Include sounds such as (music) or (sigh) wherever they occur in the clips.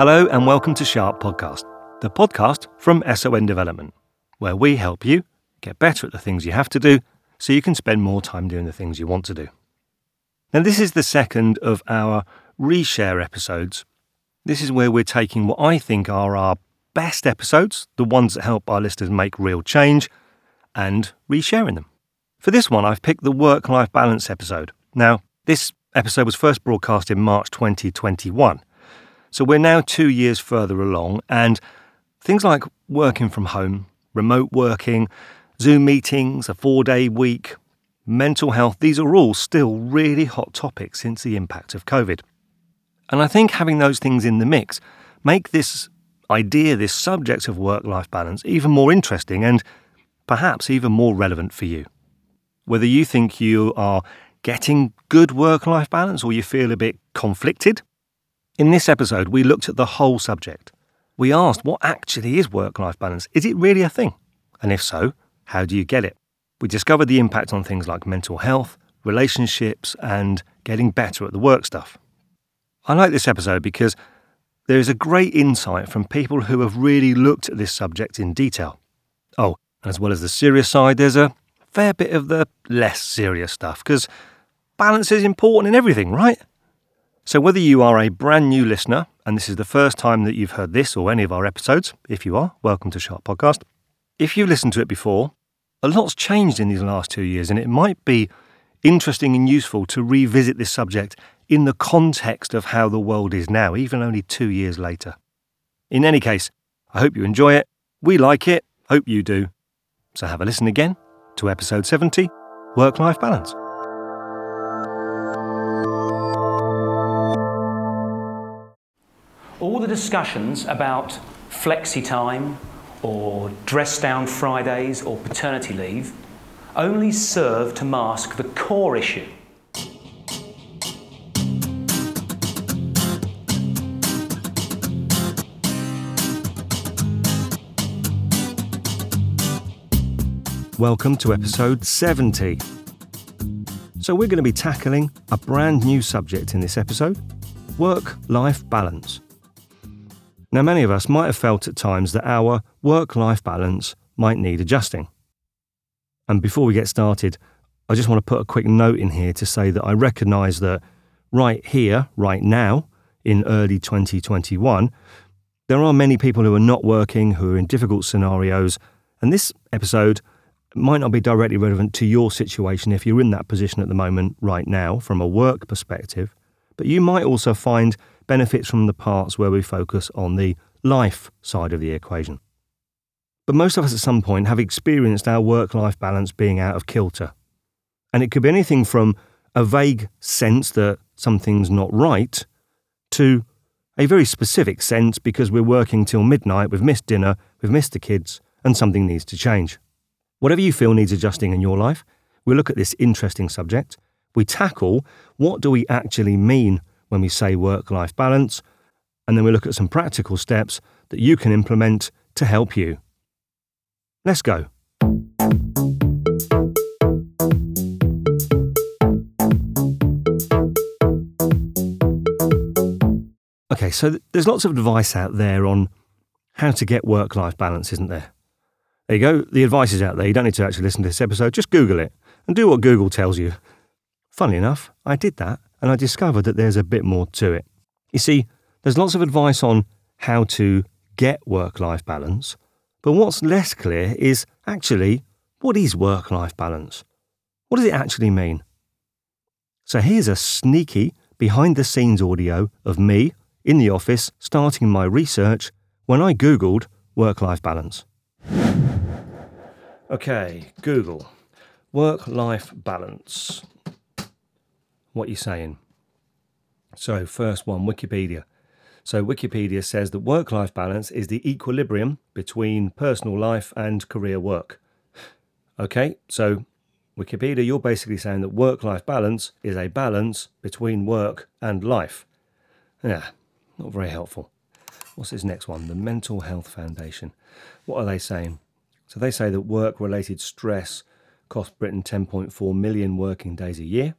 Hello, and welcome to Sharp Podcast, the podcast from SON Development, where we help you get better at the things you have to do so you can spend more time doing the things you want to do. Now, this is the second of our reshare episodes. This is where we're taking what I think are our best episodes, the ones that help our listeners make real change, and resharing them. For this one, I've picked the work life balance episode. Now, this episode was first broadcast in March 2021. So we're now two years further along, and things like working from home, remote working, Zoom meetings, a four day week, mental health, these are all still really hot topics since the impact of COVID. And I think having those things in the mix make this idea, this subject of work life balance, even more interesting and perhaps even more relevant for you. Whether you think you are getting good work life balance or you feel a bit conflicted. In this episode, we looked at the whole subject. We asked what actually is work life balance? Is it really a thing? And if so, how do you get it? We discovered the impact on things like mental health, relationships, and getting better at the work stuff. I like this episode because there is a great insight from people who have really looked at this subject in detail. Oh, and as well as the serious side, there's a fair bit of the less serious stuff because balance is important in everything, right? So, whether you are a brand new listener and this is the first time that you've heard this or any of our episodes, if you are, welcome to Sharp Podcast. If you've listened to it before, a lot's changed in these last two years, and it might be interesting and useful to revisit this subject in the context of how the world is now, even only two years later. In any case, I hope you enjoy it. We like it. Hope you do. So have a listen again to episode 70 Work Life Balance. All the discussions about flexi time or dress down Fridays or paternity leave only serve to mask the core issue. Welcome to episode 70. So, we're going to be tackling a brand new subject in this episode work life balance. Now, many of us might have felt at times that our work life balance might need adjusting. And before we get started, I just want to put a quick note in here to say that I recognise that right here, right now, in early 2021, there are many people who are not working, who are in difficult scenarios, and this episode might not be directly relevant to your situation if you're in that position at the moment right now from a work perspective, but you might also find benefits from the parts where we focus on the life side of the equation. But most of us at some point have experienced our work life balance being out of kilter. And it could be anything from a vague sense that something's not right to a very specific sense because we're working till midnight, we've missed dinner, we've missed the kids, and something needs to change. Whatever you feel needs adjusting in your life, we look at this interesting subject. We tackle what do we actually mean when we say work life balance, and then we look at some practical steps that you can implement to help you. Let's go. Okay, so there's lots of advice out there on how to get work life balance, isn't there? There you go, the advice is out there. You don't need to actually listen to this episode, just Google it and do what Google tells you. Funnily enough, I did that and I discovered that there's a bit more to it. You see, there's lots of advice on how to get work life balance, but what's less clear is actually what is work life balance? What does it actually mean? So here's a sneaky behind the scenes audio of me in the office starting my research when I Googled work life balance. Okay, Google work life balance. What you're saying? So, first one, Wikipedia. So, Wikipedia says that work life balance is the equilibrium between personal life and career work. Okay, so Wikipedia, you're basically saying that work life balance is a balance between work and life. Yeah, not very helpful. What's this next one? The Mental Health Foundation. What are they saying? So, they say that work related stress costs Britain 10.4 million working days a year.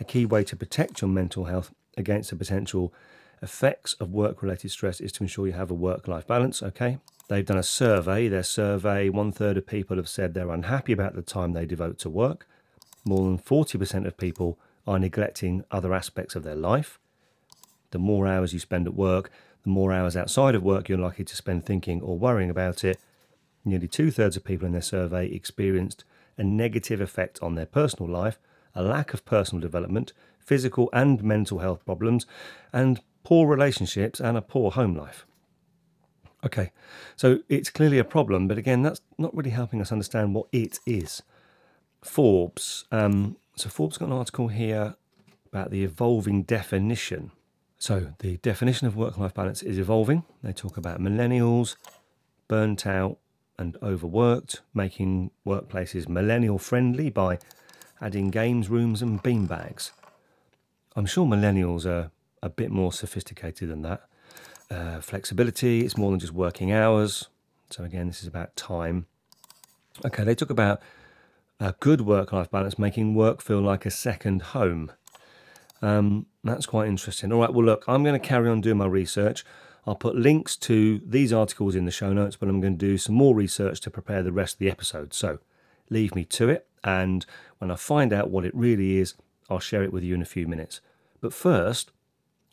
A key way to protect your mental health against the potential effects of work related stress is to ensure you have a work life balance. Okay. They've done a survey. Their survey, one third of people have said they're unhappy about the time they devote to work. More than 40% of people are neglecting other aspects of their life. The more hours you spend at work, the more hours outside of work you're likely to spend thinking or worrying about it. Nearly two thirds of people in their survey experienced a negative effect on their personal life, a lack of personal development, physical and mental health problems, and poor relationships and a poor home life. Okay, so it's clearly a problem, but again, that's not really helping us understand what it is. Forbes, um, so Forbes got an article here about the evolving definition. So the definition of work-life balance is evolving. They talk about millennials, burnt out, and overworked, making workplaces millennial friendly by adding games rooms and beanbags. I'm sure millennials are a bit more sophisticated than that. Uh, flexibility, it's more than just working hours. So, again, this is about time. Okay, they talk about a good work life balance, making work feel like a second home. Um, that's quite interesting. All right, well, look, I'm going to carry on doing my research. I'll put links to these articles in the show notes, but I'm going to do some more research to prepare the rest of the episode. So leave me to it. And when I find out what it really is, I'll share it with you in a few minutes. But first,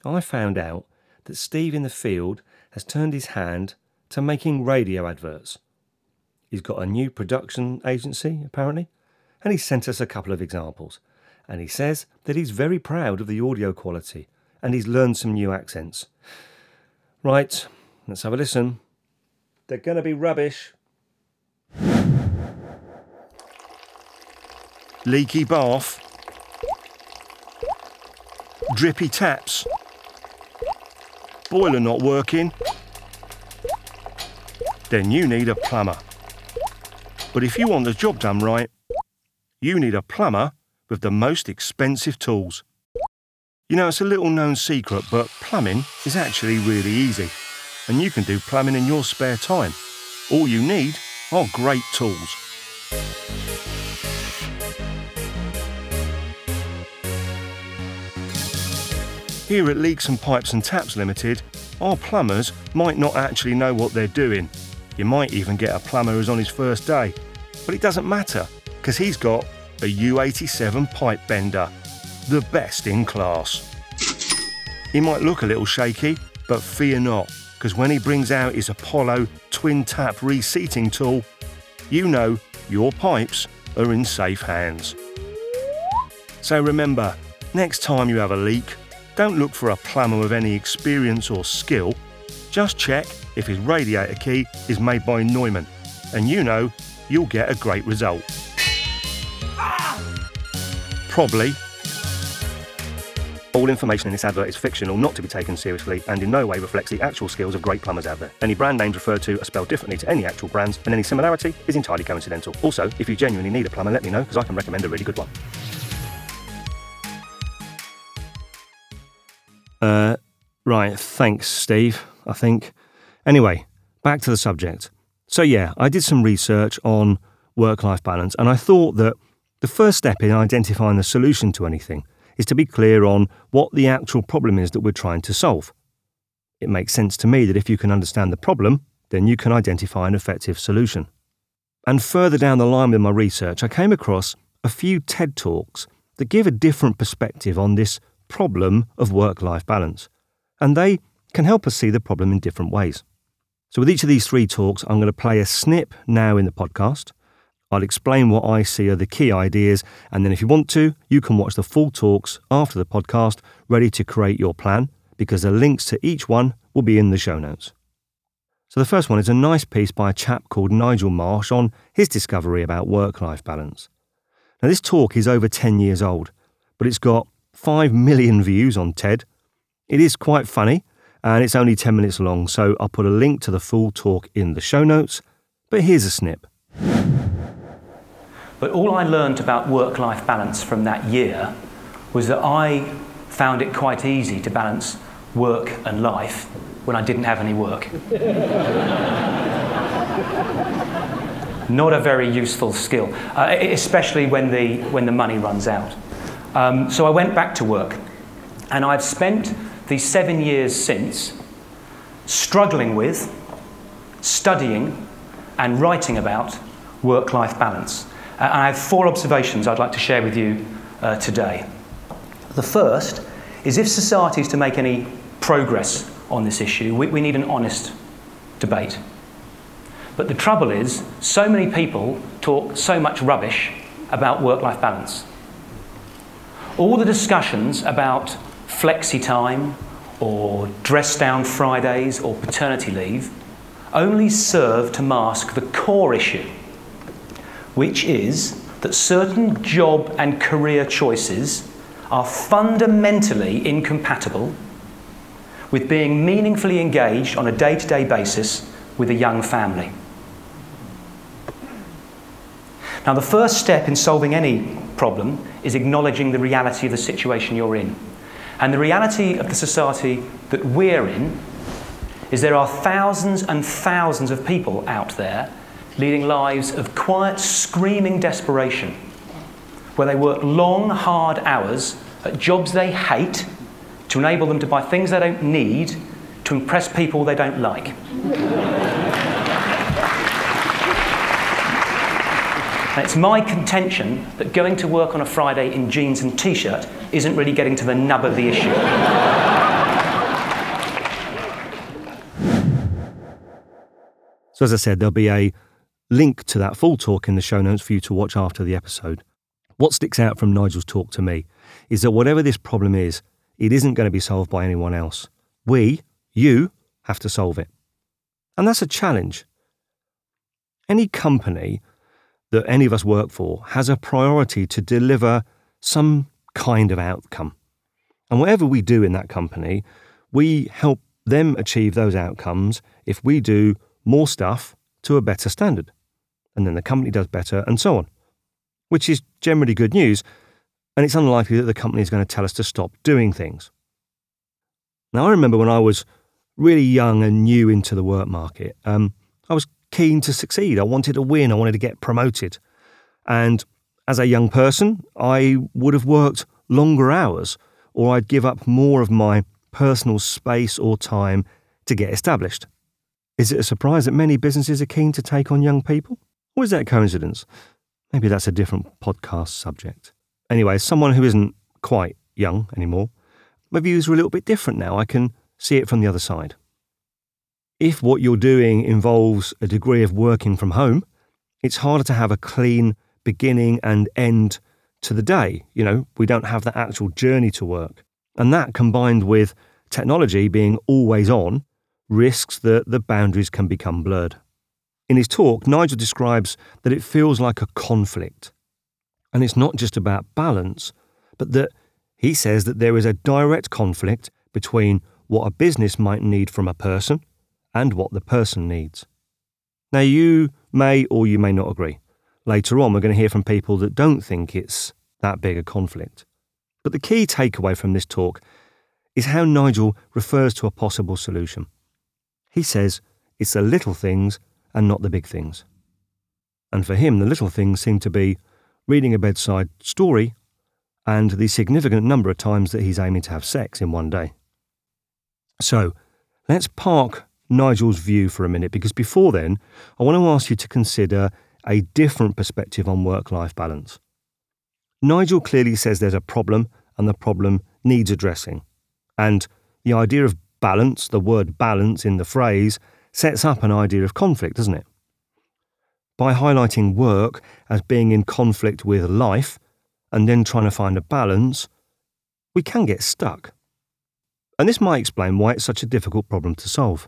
I found out that Steve in the field has turned his hand to making radio adverts. He's got a new production agency, apparently, and he sent us a couple of examples. And he says that he's very proud of the audio quality and he's learned some new accents. Right, let's have a listen. They're going to be rubbish. Leaky bath. Drippy taps. Boiler not working. Then you need a plumber. But if you want the job done right, you need a plumber with the most expensive tools. You know, it's a little known secret, but plumbing is actually really easy. And you can do plumbing in your spare time. All you need are great tools. Here at Leaks and Pipes and Taps Limited, our plumbers might not actually know what they're doing. You might even get a plumber who's on his first day. But it doesn't matter, because he's got a U87 pipe bender the best in class. He might look a little shaky, but fear not, because when he brings out his Apollo twin tap reseating tool, you know your pipes are in safe hands. So remember, next time you have a leak, don't look for a plumber with any experience or skill. Just check if his radiator key is made by Neumann, and you know you'll get a great result. Probably all information in this advert is fictional, not to be taken seriously, and in no way reflects the actual skills of great plumbers out there. Any brand names referred to are spelled differently to any actual brands, and any similarity is entirely coincidental. Also, if you genuinely need a plumber, let me know, because I can recommend a really good one. Uh, right, thanks, Steve, I think. Anyway, back to the subject. So, yeah, I did some research on work life balance, and I thought that the first step in identifying the solution to anything is to be clear on what the actual problem is that we're trying to solve. It makes sense to me that if you can understand the problem, then you can identify an effective solution. And further down the line with my research, I came across a few TED Talks that give a different perspective on this problem of work life balance. And they can help us see the problem in different ways. So, with each of these three talks, I'm going to play a snip now in the podcast. I'll explain what I see are the key ideas, and then if you want to, you can watch the full talks after the podcast, ready to create your plan, because the links to each one will be in the show notes. So, the first one is a nice piece by a chap called Nigel Marsh on his discovery about work life balance. Now, this talk is over 10 years old, but it's got 5 million views on TED. It is quite funny, and it's only 10 minutes long, so I'll put a link to the full talk in the show notes. But here's a snip. But all I learned about work life balance from that year was that I found it quite easy to balance work and life when I didn't have any work. (laughs) Not a very useful skill, uh, especially when the, when the money runs out. Um, so I went back to work, and I've spent the seven years since, struggling with, studying, and writing about work life balance. Uh, and I have four observations I'd like to share with you uh, today. The first is if society is to make any progress on this issue, we, we need an honest debate. But the trouble is, so many people talk so much rubbish about work life balance. All the discussions about flexi time or dress down Fridays or paternity leave only serve to mask the core issue, which is that certain job and career choices are fundamentally incompatible with being meaningfully engaged on a day to day basis with a young family. Now, the first step in solving any problem is acknowledging the reality of the situation you're in. And the reality of the society that we're in is there are thousands and thousands of people out there leading lives of quiet, screaming desperation, where they work long, hard hours at jobs they hate to enable them to buy things they don't need to impress people they don't like. And it's my contention that going to work on a Friday in jeans and t shirt isn't really getting to the nub of the issue. so, as I said, there'll be a link to that full talk in the show notes for you to watch after the episode. What sticks out from Nigel's talk to me is that whatever this problem is, it isn't going to be solved by anyone else. We, you, have to solve it. And that's a challenge. Any company that any of us work for has a priority to deliver some kind of outcome. And whatever we do in that company, we help them achieve those outcomes if we do more stuff to a better standard. And then the company does better, and so on, which is generally good news. And it's unlikely that the company is going to tell us to stop doing things. Now, I remember when I was really young and new into the work market, um, I was keen to succeed. I wanted to win. I wanted to get promoted. And as a young person, I would have worked longer hours or I'd give up more of my personal space or time to get established. Is it a surprise that many businesses are keen to take on young people? Or is that a coincidence? Maybe that's a different podcast subject. Anyway, someone who isn't quite young anymore, my views are a little bit different now. I can see it from the other side if what you're doing involves a degree of working from home, it's harder to have a clean beginning and end to the day. You know, we don't have that actual journey to work. And that combined with technology being always on risks that the boundaries can become blurred. In his talk, Nigel describes that it feels like a conflict. And it's not just about balance, but that he says that there is a direct conflict between what a business might need from a person and what the person needs. Now, you may or you may not agree. Later on, we're going to hear from people that don't think it's that big a conflict. But the key takeaway from this talk is how Nigel refers to a possible solution. He says it's the little things and not the big things. And for him, the little things seem to be reading a bedside story and the significant number of times that he's aiming to have sex in one day. So, let's park Nigel's view for a minute because before then, I want to ask you to consider a different perspective on work life balance. Nigel clearly says there's a problem and the problem needs addressing. And the idea of balance, the word balance in the phrase, sets up an idea of conflict, doesn't it? By highlighting work as being in conflict with life and then trying to find a balance, we can get stuck. And this might explain why it's such a difficult problem to solve.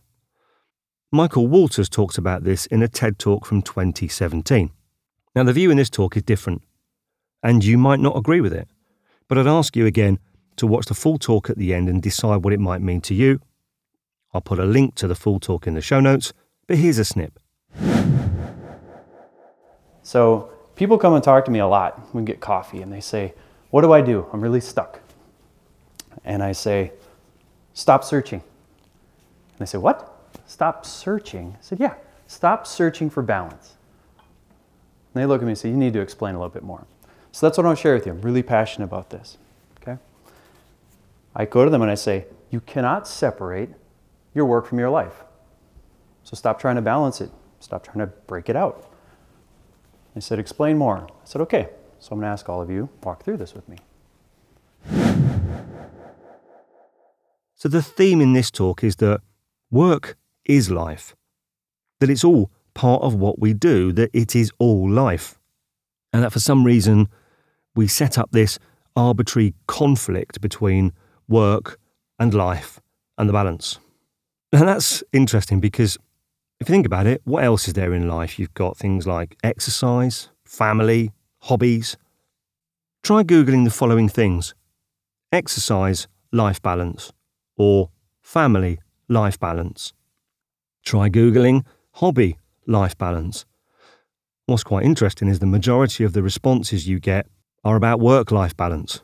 Michael Walters talks about this in a TED talk from 2017. Now, the view in this talk is different, and you might not agree with it, but I'd ask you again to watch the full talk at the end and decide what it might mean to you. I'll put a link to the full talk in the show notes, but here's a snip. So, people come and talk to me a lot. We get coffee and they say, What do I do? I'm really stuck. And I say, Stop searching. And they say, What? Stop searching. I said, Yeah, stop searching for balance. And they look at me and say, You need to explain a little bit more. So that's what I want to share with you. I'm really passionate about this. Okay? I go to them and I say, you cannot separate your work from your life. So stop trying to balance it. Stop trying to break it out. They said, explain more. I said, okay. So I'm going to ask all of you, walk through this with me. So the theme in this talk is that work is life, that it's all part of what we do, that it is all life. And that for some reason, we set up this arbitrary conflict between work and life and the balance. And that's interesting because if you think about it, what else is there in life? You've got things like exercise, family, hobbies. Try Googling the following things exercise, life balance, or family, life balance. Try Googling hobby, life balance. What's quite interesting is the majority of the responses you get are about work life balance.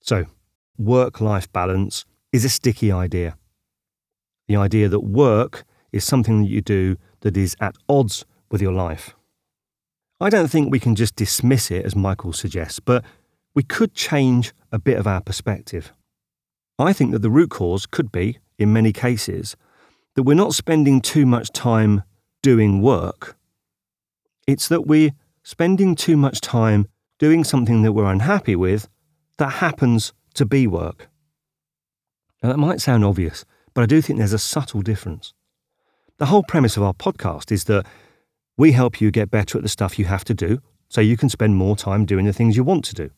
So, work life balance is a sticky idea. The idea that work is something that you do that is at odds with your life. I don't think we can just dismiss it as Michael suggests, but we could change a bit of our perspective. I think that the root cause could be, in many cases, that we're not spending too much time doing work. It's that we're spending too much time doing something that we're unhappy with that happens to be work. Now, that might sound obvious, but I do think there's a subtle difference. The whole premise of our podcast is that we help you get better at the stuff you have to do so you can spend more time doing the things you want to do.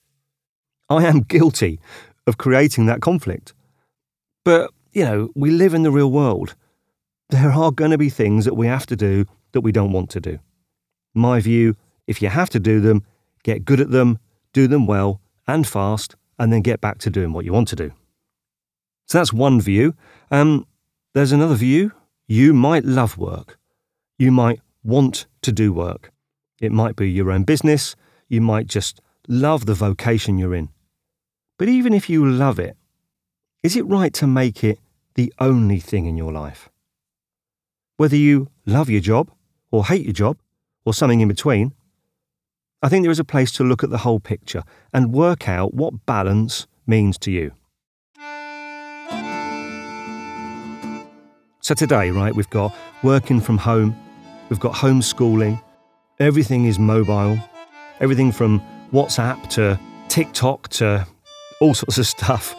I am guilty of creating that conflict. But, you know, we live in the real world. There are going to be things that we have to do that we don't want to do. My view if you have to do them, get good at them, do them well and fast, and then get back to doing what you want to do. So that's one view. Um, there's another view. You might love work. You might want to do work. It might be your own business. You might just love the vocation you're in. But even if you love it, is it right to make it the only thing in your life? Whether you love your job, or hate your job, or something in between, I think there is a place to look at the whole picture and work out what balance means to you. So today, right, we've got working from home, we've got homeschooling, everything is mobile, everything from WhatsApp to TikTok to all (laughs) sorts of stuff.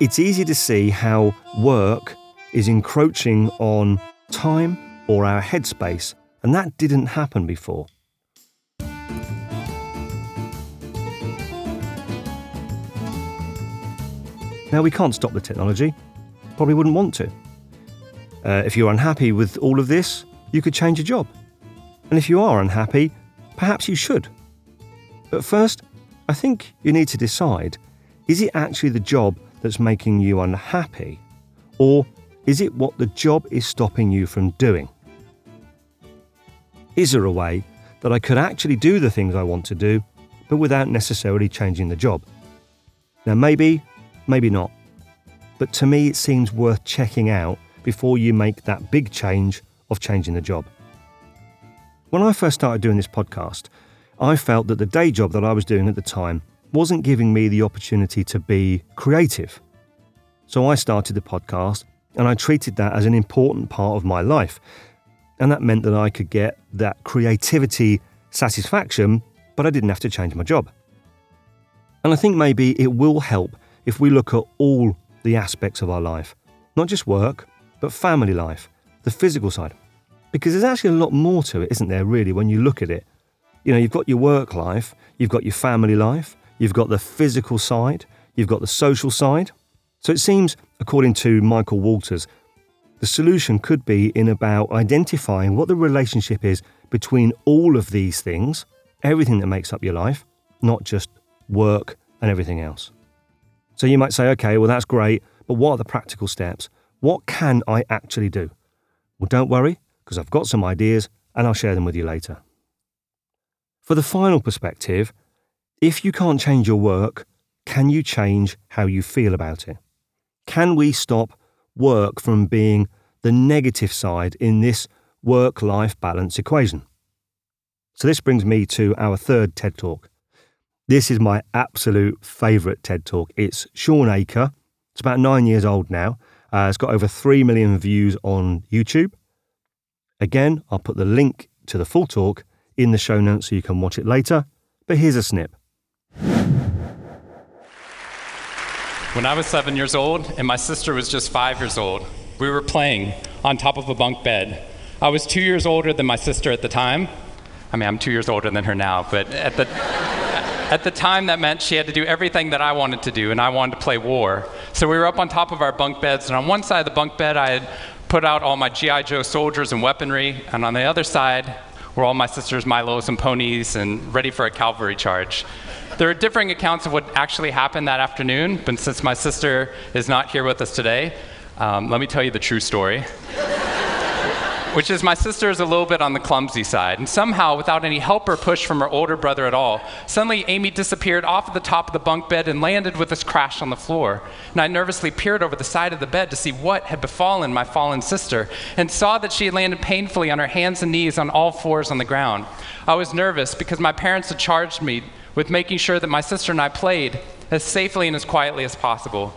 It's easy to see how work is encroaching on time or our headspace, and that didn't happen before. Now, we can't stop the technology, probably wouldn't want to. Uh, if you're unhappy with all of this, you could change your job. And if you are unhappy, perhaps you should. But first, I think you need to decide is it actually the job that's making you unhappy? Or is it what the job is stopping you from doing? Is there a way that I could actually do the things I want to do, but without necessarily changing the job? Now, maybe, maybe not. But to me, it seems worth checking out before you make that big change of changing the job. When I first started doing this podcast, I felt that the day job that I was doing at the time wasn't giving me the opportunity to be creative. So I started the podcast and I treated that as an important part of my life. And that meant that I could get that creativity satisfaction, but I didn't have to change my job. And I think maybe it will help if we look at all the aspects of our life, not just work, but family life, the physical side. Because there's actually a lot more to it, isn't there, really, when you look at it? You know, you've got your work life, you've got your family life, You've got the physical side, you've got the social side. So it seems, according to Michael Walters, the solution could be in about identifying what the relationship is between all of these things, everything that makes up your life, not just work and everything else. So you might say, okay, well, that's great, but what are the practical steps? What can I actually do? Well, don't worry, because I've got some ideas and I'll share them with you later. For the final perspective, if you can't change your work, can you change how you feel about it? Can we stop work from being the negative side in this work life balance equation? So, this brings me to our third TED Talk. This is my absolute favourite TED Talk. It's Shawn Achor, It's about nine years old now. Uh, it's got over 3 million views on YouTube. Again, I'll put the link to the full talk in the show notes so you can watch it later. But here's a snip. When I was seven years old and my sister was just five years old, we were playing on top of a bunk bed. I was two years older than my sister at the time. I mean, I'm two years older than her now, but at the, (laughs) at the time that meant she had to do everything that I wanted to do, and I wanted to play war. So we were up on top of our bunk beds, and on one side of the bunk bed, I had put out all my G.I. Joe soldiers and weaponry, and on the other side were all my sister's My Little Ponies and ready for a cavalry charge. There are differing accounts of what actually happened that afternoon, but since my sister is not here with us today, um, let me tell you the true story. (laughs) Which is my sister is a little bit on the clumsy side. And somehow, without any help or push from her older brother at all, suddenly Amy disappeared off of the top of the bunk bed and landed with this crash on the floor. And I nervously peered over the side of the bed to see what had befallen my fallen sister and saw that she had landed painfully on her hands and knees on all fours on the ground. I was nervous because my parents had charged me with making sure that my sister and I played as safely and as quietly as possible.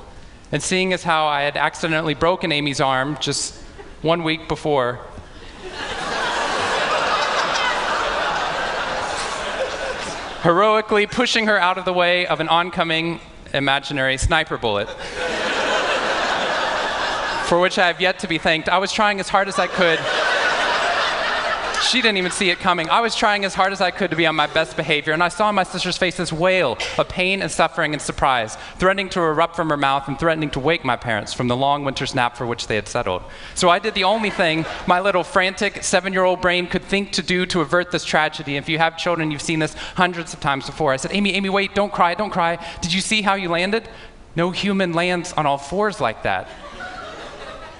And seeing as how I had accidentally broken Amy's arm just one week before, (laughs) heroically pushing her out of the way of an oncoming imaginary sniper bullet. (laughs) for which I have yet to be thanked. I was trying as hard as I could she didn't even see it coming. I was trying as hard as I could to be on my best behavior, and I saw my sister's face this wail of pain and suffering and surprise, threatening to erupt from her mouth and threatening to wake my parents from the long winter's nap for which they had settled. So I did the only thing my little frantic seven year old brain could think to do to avert this tragedy. If you have children, you've seen this hundreds of times before. I said, Amy, Amy, wait, don't cry, don't cry. Did you see how you landed? No human lands on all fours like that.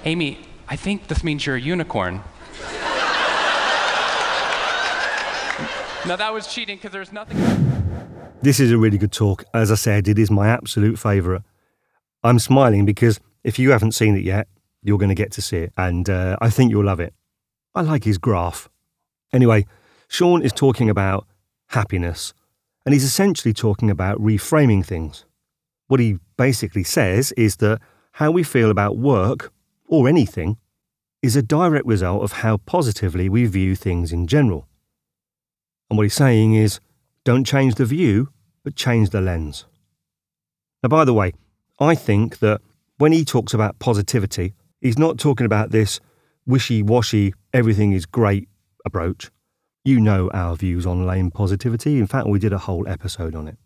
Amy, I think this means you're a unicorn. Now that was cheating because there's nothing. This is a really good talk. As I said, it is my absolute favourite. I'm smiling because if you haven't seen it yet, you're going to get to see it, and uh, I think you'll love it. I like his graph. Anyway, Shawn is talking about happiness, and he's essentially talking about reframing things. What he basically says is that how we feel about work, or anything, is a direct result of how positively we view things in general. And what he's saying is don't change the view, but change the lens. Now, by the way, I think that when he talks about positivity, he's not talking about this wishy washy, everything is great approach. You know our views on lame positivity. In fact, we did a whole episode on it.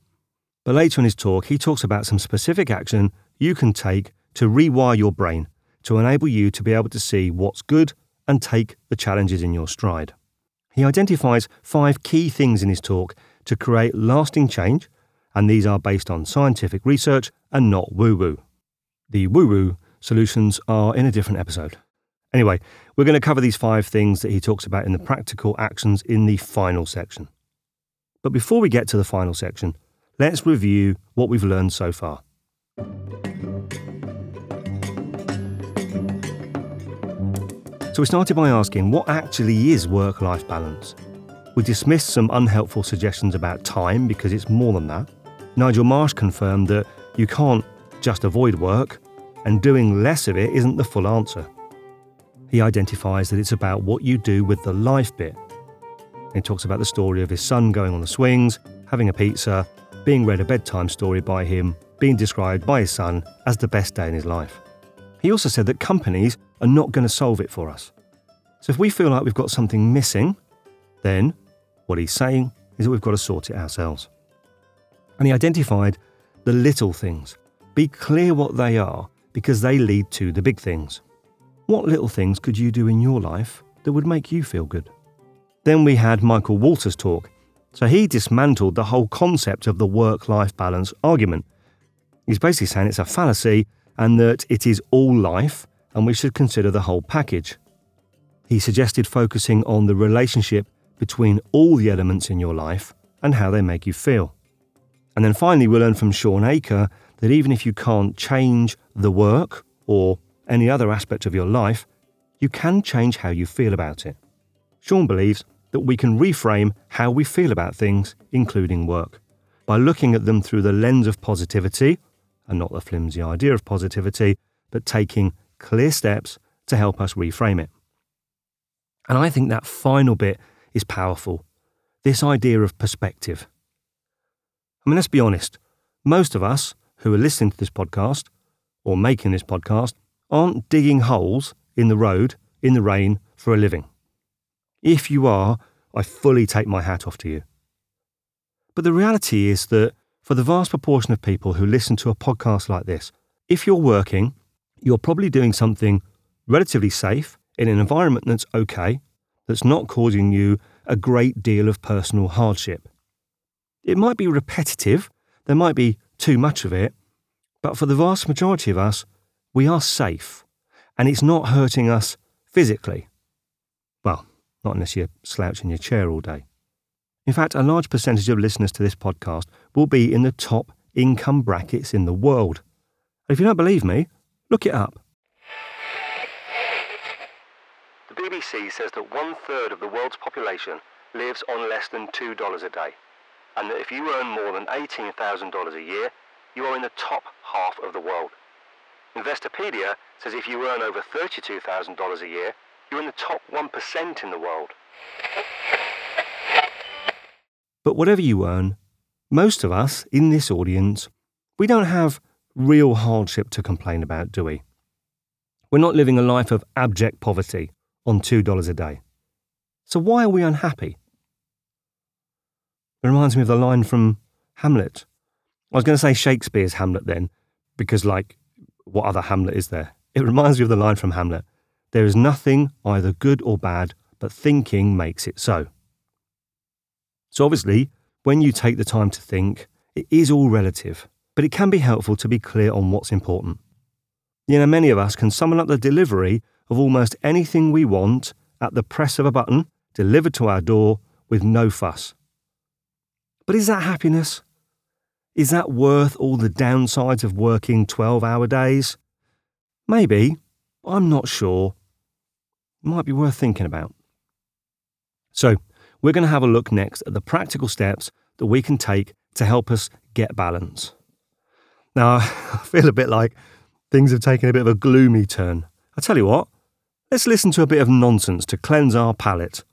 But later in his talk, he talks about some specific action you can take to rewire your brain to enable you to be able to see what's good and take the challenges in your stride. He identifies five key things in his talk to create lasting change, and these are based on scientific research and not woo woo. The woo woo solutions are in a different episode. Anyway, we're going to cover these five things that he talks about in the practical actions in the final section. But before we get to the final section, let's review what we've learned so far. So we started by asking what actually is work life balance? We dismissed some unhelpful suggestions about time because it's more than that. Nigel Marsh confirmed that you can't just avoid work, and doing less of it isn't the full answer. He identifies that it's about what you do with the life bit. He talks about the story of his son going on the swings, having a pizza, being read a bedtime story by him, being described by his son as the best day in his life. He also said that companies are not going to solve it for us. So if we feel like we've got something missing, then what he's saying is that we've got to sort it ourselves. And he identified the little things. Be clear what they are because they lead to the big things. What little things could you do in your life that would make you feel good? Then we had Michael Walters talk. So he dismantled the whole concept of the work life balance argument. He's basically saying it's a fallacy and that it is all life and we should consider the whole package. He suggested focusing on the relationship between all the elements in your life and how they make you feel. And then finally, we learn from Shawn Achor that even if you can't change the work or any other aspect of your life, you can change how you feel about it. Shawn believes that we can reframe how we feel about things, including work, by looking at them through the lens of positivity and not the flimsy idea of positivity, but taking clear steps to help us reframe it. And I think that final bit is powerful this idea of perspective. I mean, let's be honest, most of us who are listening to this podcast or making this podcast aren't digging holes in the road in the rain for a living. If you are, I fully take my hat off to you. But the reality is that for the vast proportion of people who listen to a podcast like this, if you're working, you're probably doing something relatively safe in an environment that's okay, that's not causing you a great deal of personal hardship. It might be repetitive, there might be too much of it, but for the vast majority of us, we are safe and it's not hurting us physically. Well, not unless you're slouching your chair all day. In fact, a large percentage of listeners to this podcast will be in the top income brackets in the world. If you don't believe me, look it up. The BBC says that one third of the world's population lives on less than $2 a day, and that if you earn more than $18,000 a year, you are in the top half of the world. Investopedia says if you earn over $32,000 a year, you're in the top 1% in the world. But whatever you earn, most of us in this audience, we don't have real hardship to complain about, do we? We're not living a life of abject poverty on $2 a day. So why are we unhappy? It reminds me of the line from Hamlet. I was going to say Shakespeare's Hamlet then, because, like, what other Hamlet is there? It reminds me of the line from Hamlet There is nothing either good or bad, but thinking makes it so. So, obviously, when you take the time to think, it is all relative, but it can be helpful to be clear on what's important. You know, many of us can summon up the delivery of almost anything we want at the press of a button, delivered to our door with no fuss. But is that happiness? Is that worth all the downsides of working 12 hour days? Maybe. I'm not sure. It might be worth thinking about. So, we're going to have a look next at the practical steps that we can take to help us get balance. Now, (laughs) I feel a bit like things have taken a bit of a gloomy turn. I tell you what, let's listen to a bit of nonsense to cleanse our palate.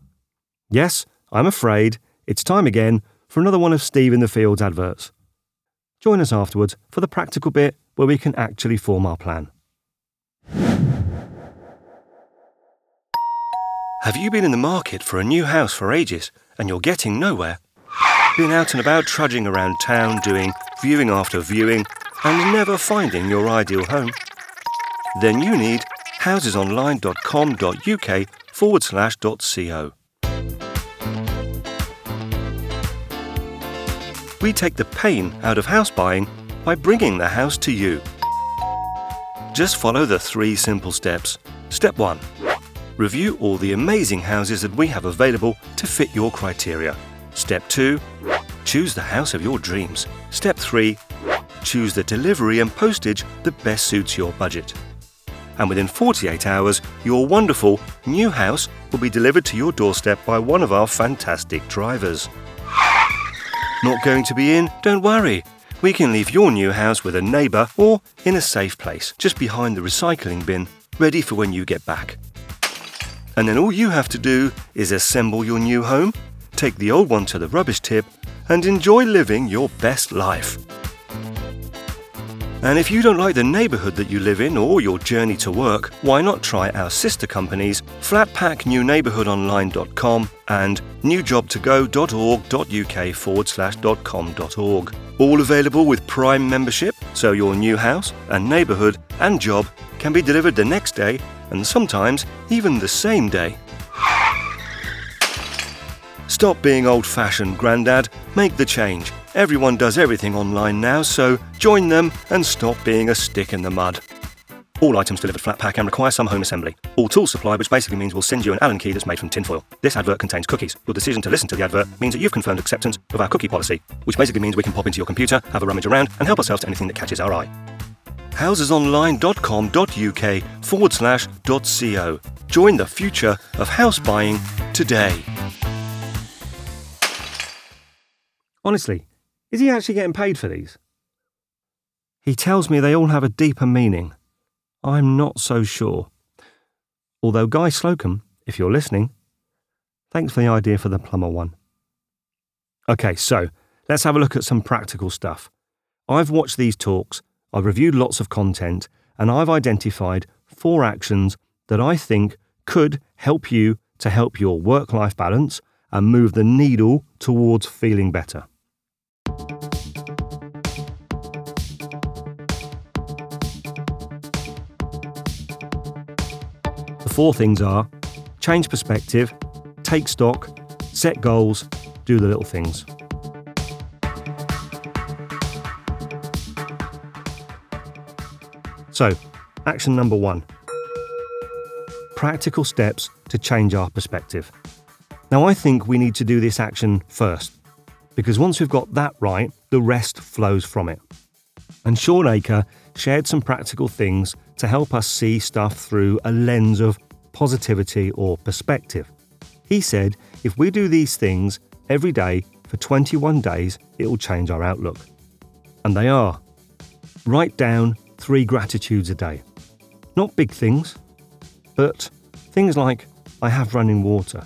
Yes, I'm afraid it's time again for another one of Steve in the Fields adverts. Join us afterwards for the practical bit where we can actually form our plan. Have you been in the market for a new house for ages and you're getting nowhere? Been out and about trudging around town doing viewing after viewing and never finding your ideal home? Then you need housesonline.com.uk forward slash .co. We take the pain out of house buying by bringing the house to you. Just follow the three simple steps. Step 1 Review all the amazing houses that we have available to fit your criteria. Step 2 Choose the house of your dreams. Step 3 Choose the delivery and postage that best suits your budget. And within 48 hours, your wonderful new house will be delivered to your doorstep by one of our fantastic drivers. Not going to be in? Don't worry. We can leave your new house with a neighbour or in a safe place just behind the recycling bin, ready for when you get back. And then all you have to do is assemble your new home, take the old one to the rubbish tip, and enjoy living your best life. And if you don't like the neighbourhood that you live in or your journey to work, why not try our sister companies flatpacknewneighbourhoodonline.com and newjobtogo.org.uk forward slash .com.org. All available with Prime membership, so your new house and neighbourhood and job can be delivered the next day and sometimes even the same day. Stop being old fashioned, Grandad. Make the change. Everyone does everything online now, so join them and stop being a stick in the mud. All items delivered flat pack and require some home assembly. All tools supplied, which basically means we'll send you an Allen key that's made from tinfoil. This advert contains cookies. Your decision to listen to the advert means that you've confirmed acceptance of our cookie policy, which basically means we can pop into your computer, have a rummage around, and help ourselves to anything that catches our eye. housesonline.com.uk forward slash .co. Join the future of house buying today. Honestly, is he actually getting paid for these? He tells me they all have a deeper meaning. I'm not so sure. Although, Guy Slocum, if you're listening, thanks for the idea for the plumber one. Okay, so let's have a look at some practical stuff. I've watched these talks, I've reviewed lots of content, and I've identified four actions that I think could help you to help your work life balance and move the needle towards feeling better. The four things are change perspective, take stock, set goals, do the little things. So, action number one practical steps to change our perspective. Now, I think we need to do this action first, because once we've got that right, the rest flows from it. And Shawn Achor shared some practical things to help us see stuff through a lens of positivity or perspective. He said if we do these things every day for 21 days, it will change our outlook. And they are write down three gratitudes a day. Not big things, but things like I have running water,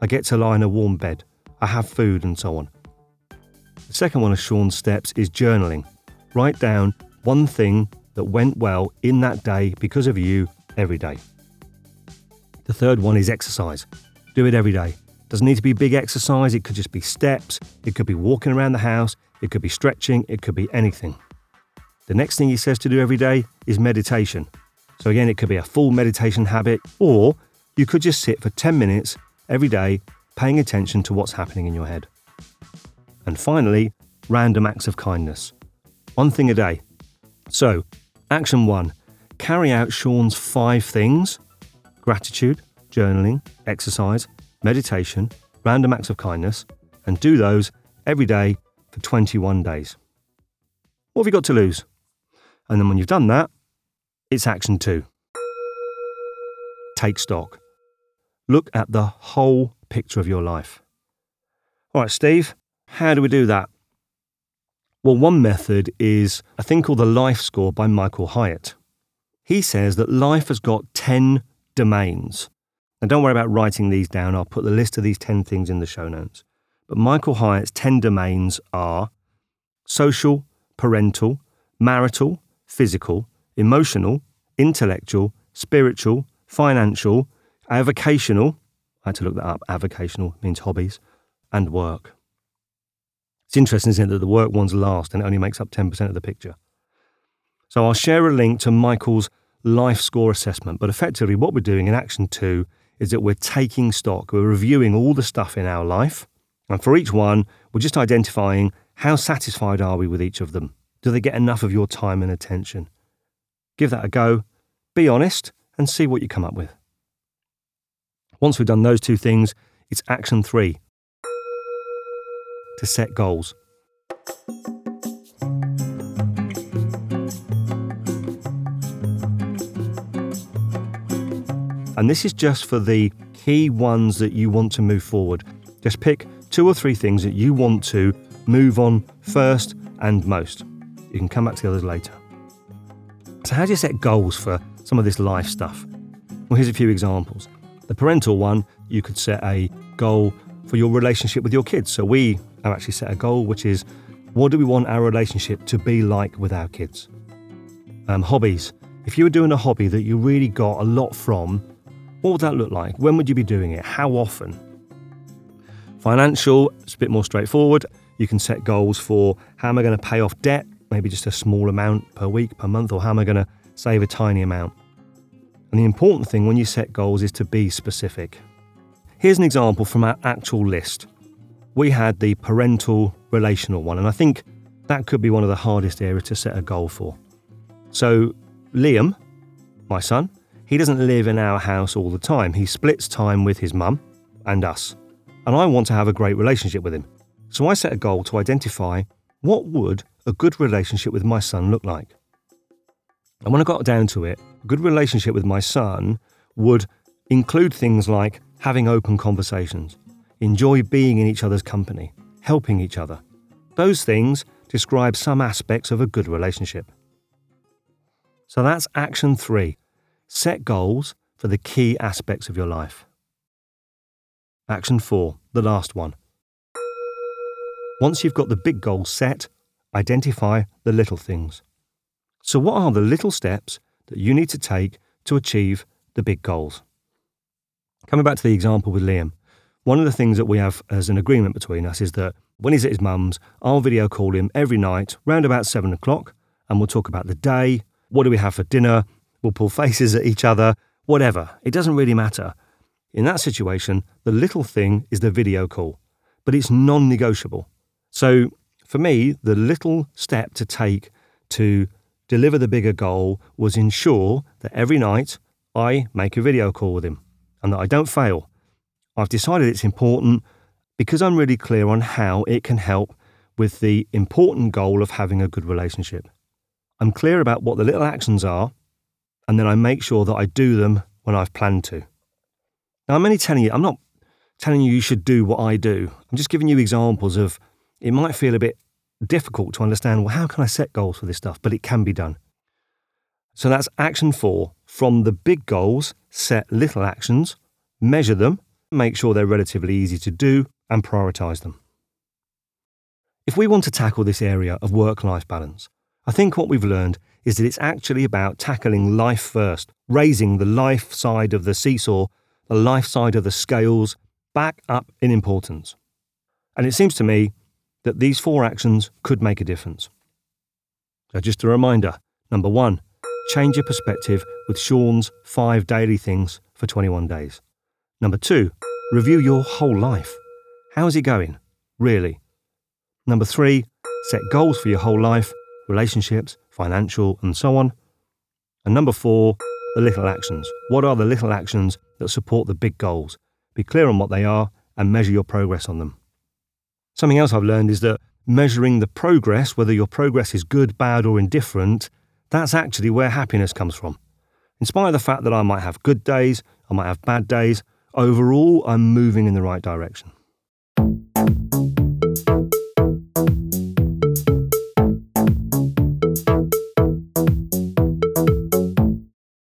I get to lie in a warm bed, I have food, and so on. The second one of Shawn's steps is journaling. Write down one thing that went well in that day because of you every day. The third one is exercise. Do it every day. Doesn't need to be big exercise, it could just be steps, it could be walking around the house, it could be stretching, it could be anything. The next thing he says to do every day is meditation. So, again, it could be a full meditation habit, or you could just sit for 10 minutes every day paying attention to what's happening in your head. And finally, random acts of kindness. One thing a day. So, action one carry out Shawn's five things gratitude, journaling, exercise, meditation, random acts of kindness, and do those every day for 21 days. What have you got to lose? And then when you've done that, it's action two. Take stock. Look at the whole picture of your life. All right, Steve, how do we do that? Well, one method is a thing called the Life Score by Michael Hyatt. He says that life has got 10 domains. Now, don't worry about writing these down, I'll put the list of these 10 things in the show notes. But Michael Hyatt's 10 domains are social, parental, marital, physical, emotional, intellectual, spiritual, financial, avocational. I had to look that up. Avocational means hobbies and work. It's interesting, isn't it, that the work one's last and it only makes up 10% of the picture. So I'll share a link to Michael's life score assessment. But effectively, what we're doing in action two is that we're taking stock, we're reviewing all the stuff in our life. And for each one, we're just identifying how satisfied are we with each of them? Do they get enough of your time and attention? Give that a go, be honest, and see what you come up with. Once we've done those two things, it's action three to set goals. And this is just for the key ones that you want to move forward. Just pick two or three things that you want to move on first and most. You can come back to the others later. So, how do you set goals for some of this life stuff? Well, here's a few examples. The parental one, you could set a goal for your relationship with your kids. So, we have actually set a goal which is what do we want our relationship to be like with our kids? Um, hobbies. If you were doing a hobby that you really got a lot from, what would that look like? When would you be doing it? How often? Financial, it's a bit more straightforward. You can set goals for how am I going to pay off debt maybe just a small amount per week, per month, or how am I going to save a tiny amount? And the important thing when you set goals is to be specific. Here's an example from our actual list. We had the parental relational one, and I think that could be one of the hardest areas to set a goal for. So, Liam, my son, he doesn't live in our house all the time. He splits time with his mum and us. And I want to have a great relationship with him. So I set a goal to identify what would a good relationship with my son look like? And when I got down to it, a good relationship with my son would include things like having open conversations, enjoy being in each other's company, helping each other. Those things describe some aspects of a good relationship. So that's action three set goals for the key aspects of your life. Action four, the last one. Once you've got the big goals set, identify the little things. So, what are the little steps that you need to take to achieve the big goals? Coming back to the example with Liam, one of the things that we have as an agreement between us is that when he's at his mum's, I'll video call him every night round about seven o'clock and we'll talk about the day. What do we have for dinner? We'll pull faces at each other, whatever. It doesn't really matter. In that situation, the little thing is the video call, but it's non negotiable. So for me, the little step to take to deliver the bigger goal was ensure that every night I make a video call with him and that I don't fail. I've decided it's important because I'm really clear on how it can help with the important goal of having a good relationship. I'm clear about what the little actions are, and then I make sure that I do them when I've planned to. Now, I'm only telling you, I'm not telling you you should do what I do. I'm just giving you examples of it might feel a bit difficult to understand, well, how can I set goals for this stuff? But it can be done. So that's action four. From the big goals, set little actions, measure them, make sure they're relatively easy to do, and prioritize them. If we want to tackle this area of work life balance, I think what we've learned is that it's actually about tackling life first, raising the life side of the seesaw, the life side of the scales, back up in importance. And it seems to me that these four actions could make a difference. So, just a reminder number one, change your perspective with Shawn's five daily things for 21 days. Number two, review your whole life. How is it going? Really? Number three, set goals for your whole life, relationships, financial, and so on. And number four, the little actions. What are the little actions that support the big goals? Be clear on what they are and measure your progress on them. Something else I've learned is that measuring the progress, whether your progress is good, bad, or indifferent, that's actually where happiness comes from. In spite of the fact that I might have good days, I might have bad days, overall, I'm moving in the right direction.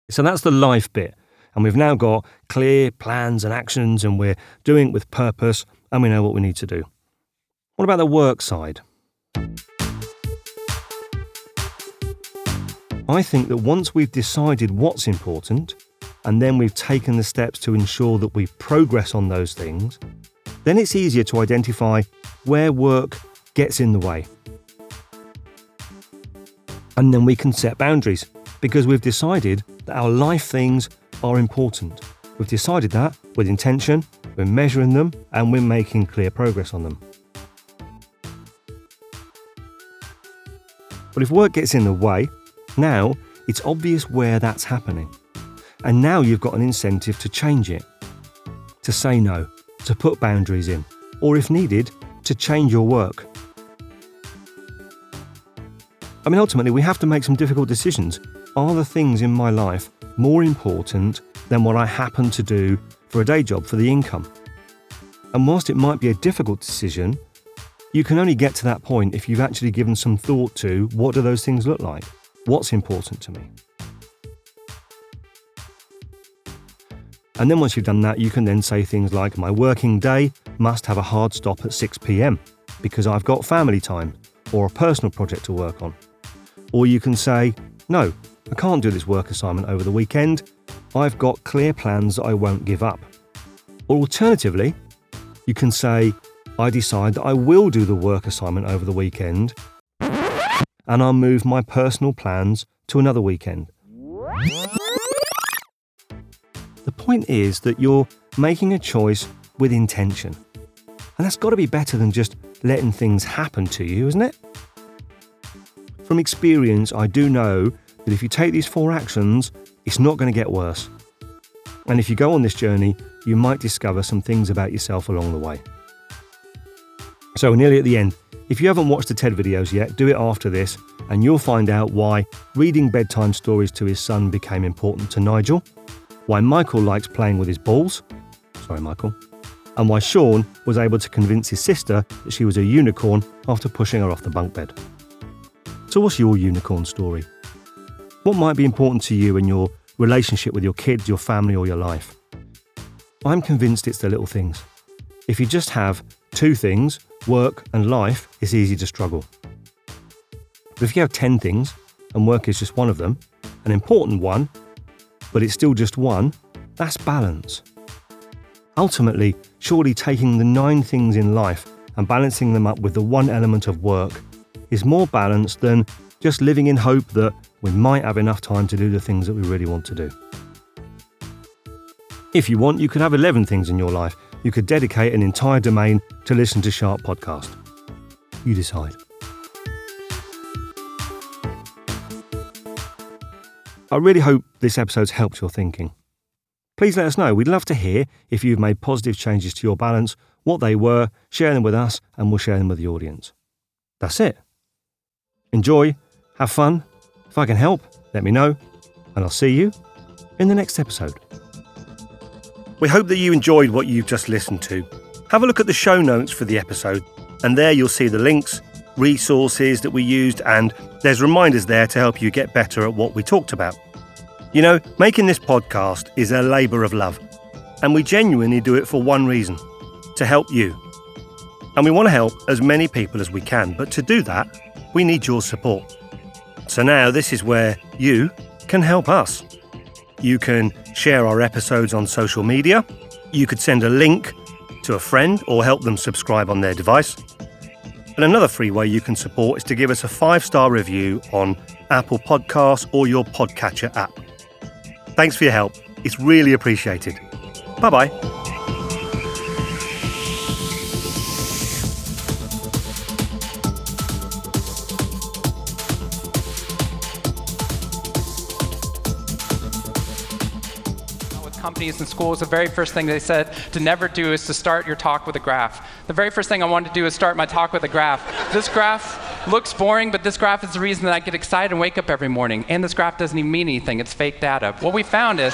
So that's the life bit. And we've now got clear plans and actions, and we're doing it with purpose, and we know what we need to do. What about the work side? I think that once we've decided what's important, and then we've taken the steps to ensure that we progress on those things, then it's easier to identify where work gets in the way. And then we can set boundaries because we've decided that our life things are important. We've decided that with intention, we're measuring them, and we're making clear progress on them. But if work gets in the way, now it's obvious where that's happening. And now you've got an incentive to change it, to say no, to put boundaries in, or if needed, to change your work. I mean, ultimately, we have to make some difficult decisions. Are the things in my life more important than what I happen to do for a day job for the income? And whilst it might be a difficult decision, you can only get to that point if you've actually given some thought to what do those things look like? What's important to me? And then once you've done that, you can then say things like, My working day must have a hard stop at 6 pm because I've got family time or a personal project to work on. Or you can say, No, I can't do this work assignment over the weekend. I've got clear plans that I won't give up. Or alternatively, you can say, I decide that I will do the work assignment over the weekend and I'll move my personal plans to another weekend. The point is that you're making a choice with intention. And that's got to be better than just letting things happen to you, isn't it? From experience, I do know that if you take these four actions, it's not going to get worse. And if you go on this journey, you might discover some things about yourself along the way. So, nearly at the end. If you haven't watched the TED videos yet, do it after this, and you'll find out why reading bedtime stories to his son became important to Nigel, why Michael likes playing with his balls, sorry, Michael, and why Shawn was able to convince his sister that she was a unicorn after pushing her off the bunk bed. So, what's your unicorn story? What might be important to you in your relationship with your kids, your family, or your life? I'm convinced it's the little things. If you just have two things, work and life, it's easy to struggle. But if you have 10 things, and work is just one of them, an important one, but it's still just one, that's balance. Ultimately, surely taking the nine things in life and balancing them up with the one element of work is more balanced than just living in hope that we might have enough time to do the things that we really want to do. If you want, you could have 11 things in your life. You could dedicate an entire domain to listen to Sharp Podcast. You decide. I really hope this episode's helped your thinking. Please let us know. We'd love to hear if you've made positive changes to your balance, what they were, share them with us, and we'll share them with the audience. That's it. Enjoy, have fun. If I can help, let me know, and I'll see you in the next episode. We hope that you enjoyed what you've just listened to. Have a look at the show notes for the episode, and there you'll see the links, resources that we used, and there's reminders there to help you get better at what we talked about. You know, making this podcast is a labour of love, and we genuinely do it for one reason to help you. And we want to help as many people as we can, but to do that, we need your support. So now this is where you can help us. You can share our episodes on social media. You could send a link to a friend or help them subscribe on their device. And another free way you can support is to give us a five star review on Apple Podcasts or your podcatcher app. Thanks for your help. It's really appreciated. Bye bye. Companies and schools, the very first thing they said to never do is to start your talk with a graph. The very first thing I wanted to do is start my talk with a graph. This graph looks boring, but this graph is the reason that I get excited and wake up every morning. And this graph doesn't even mean anything, it's fake data. What we found is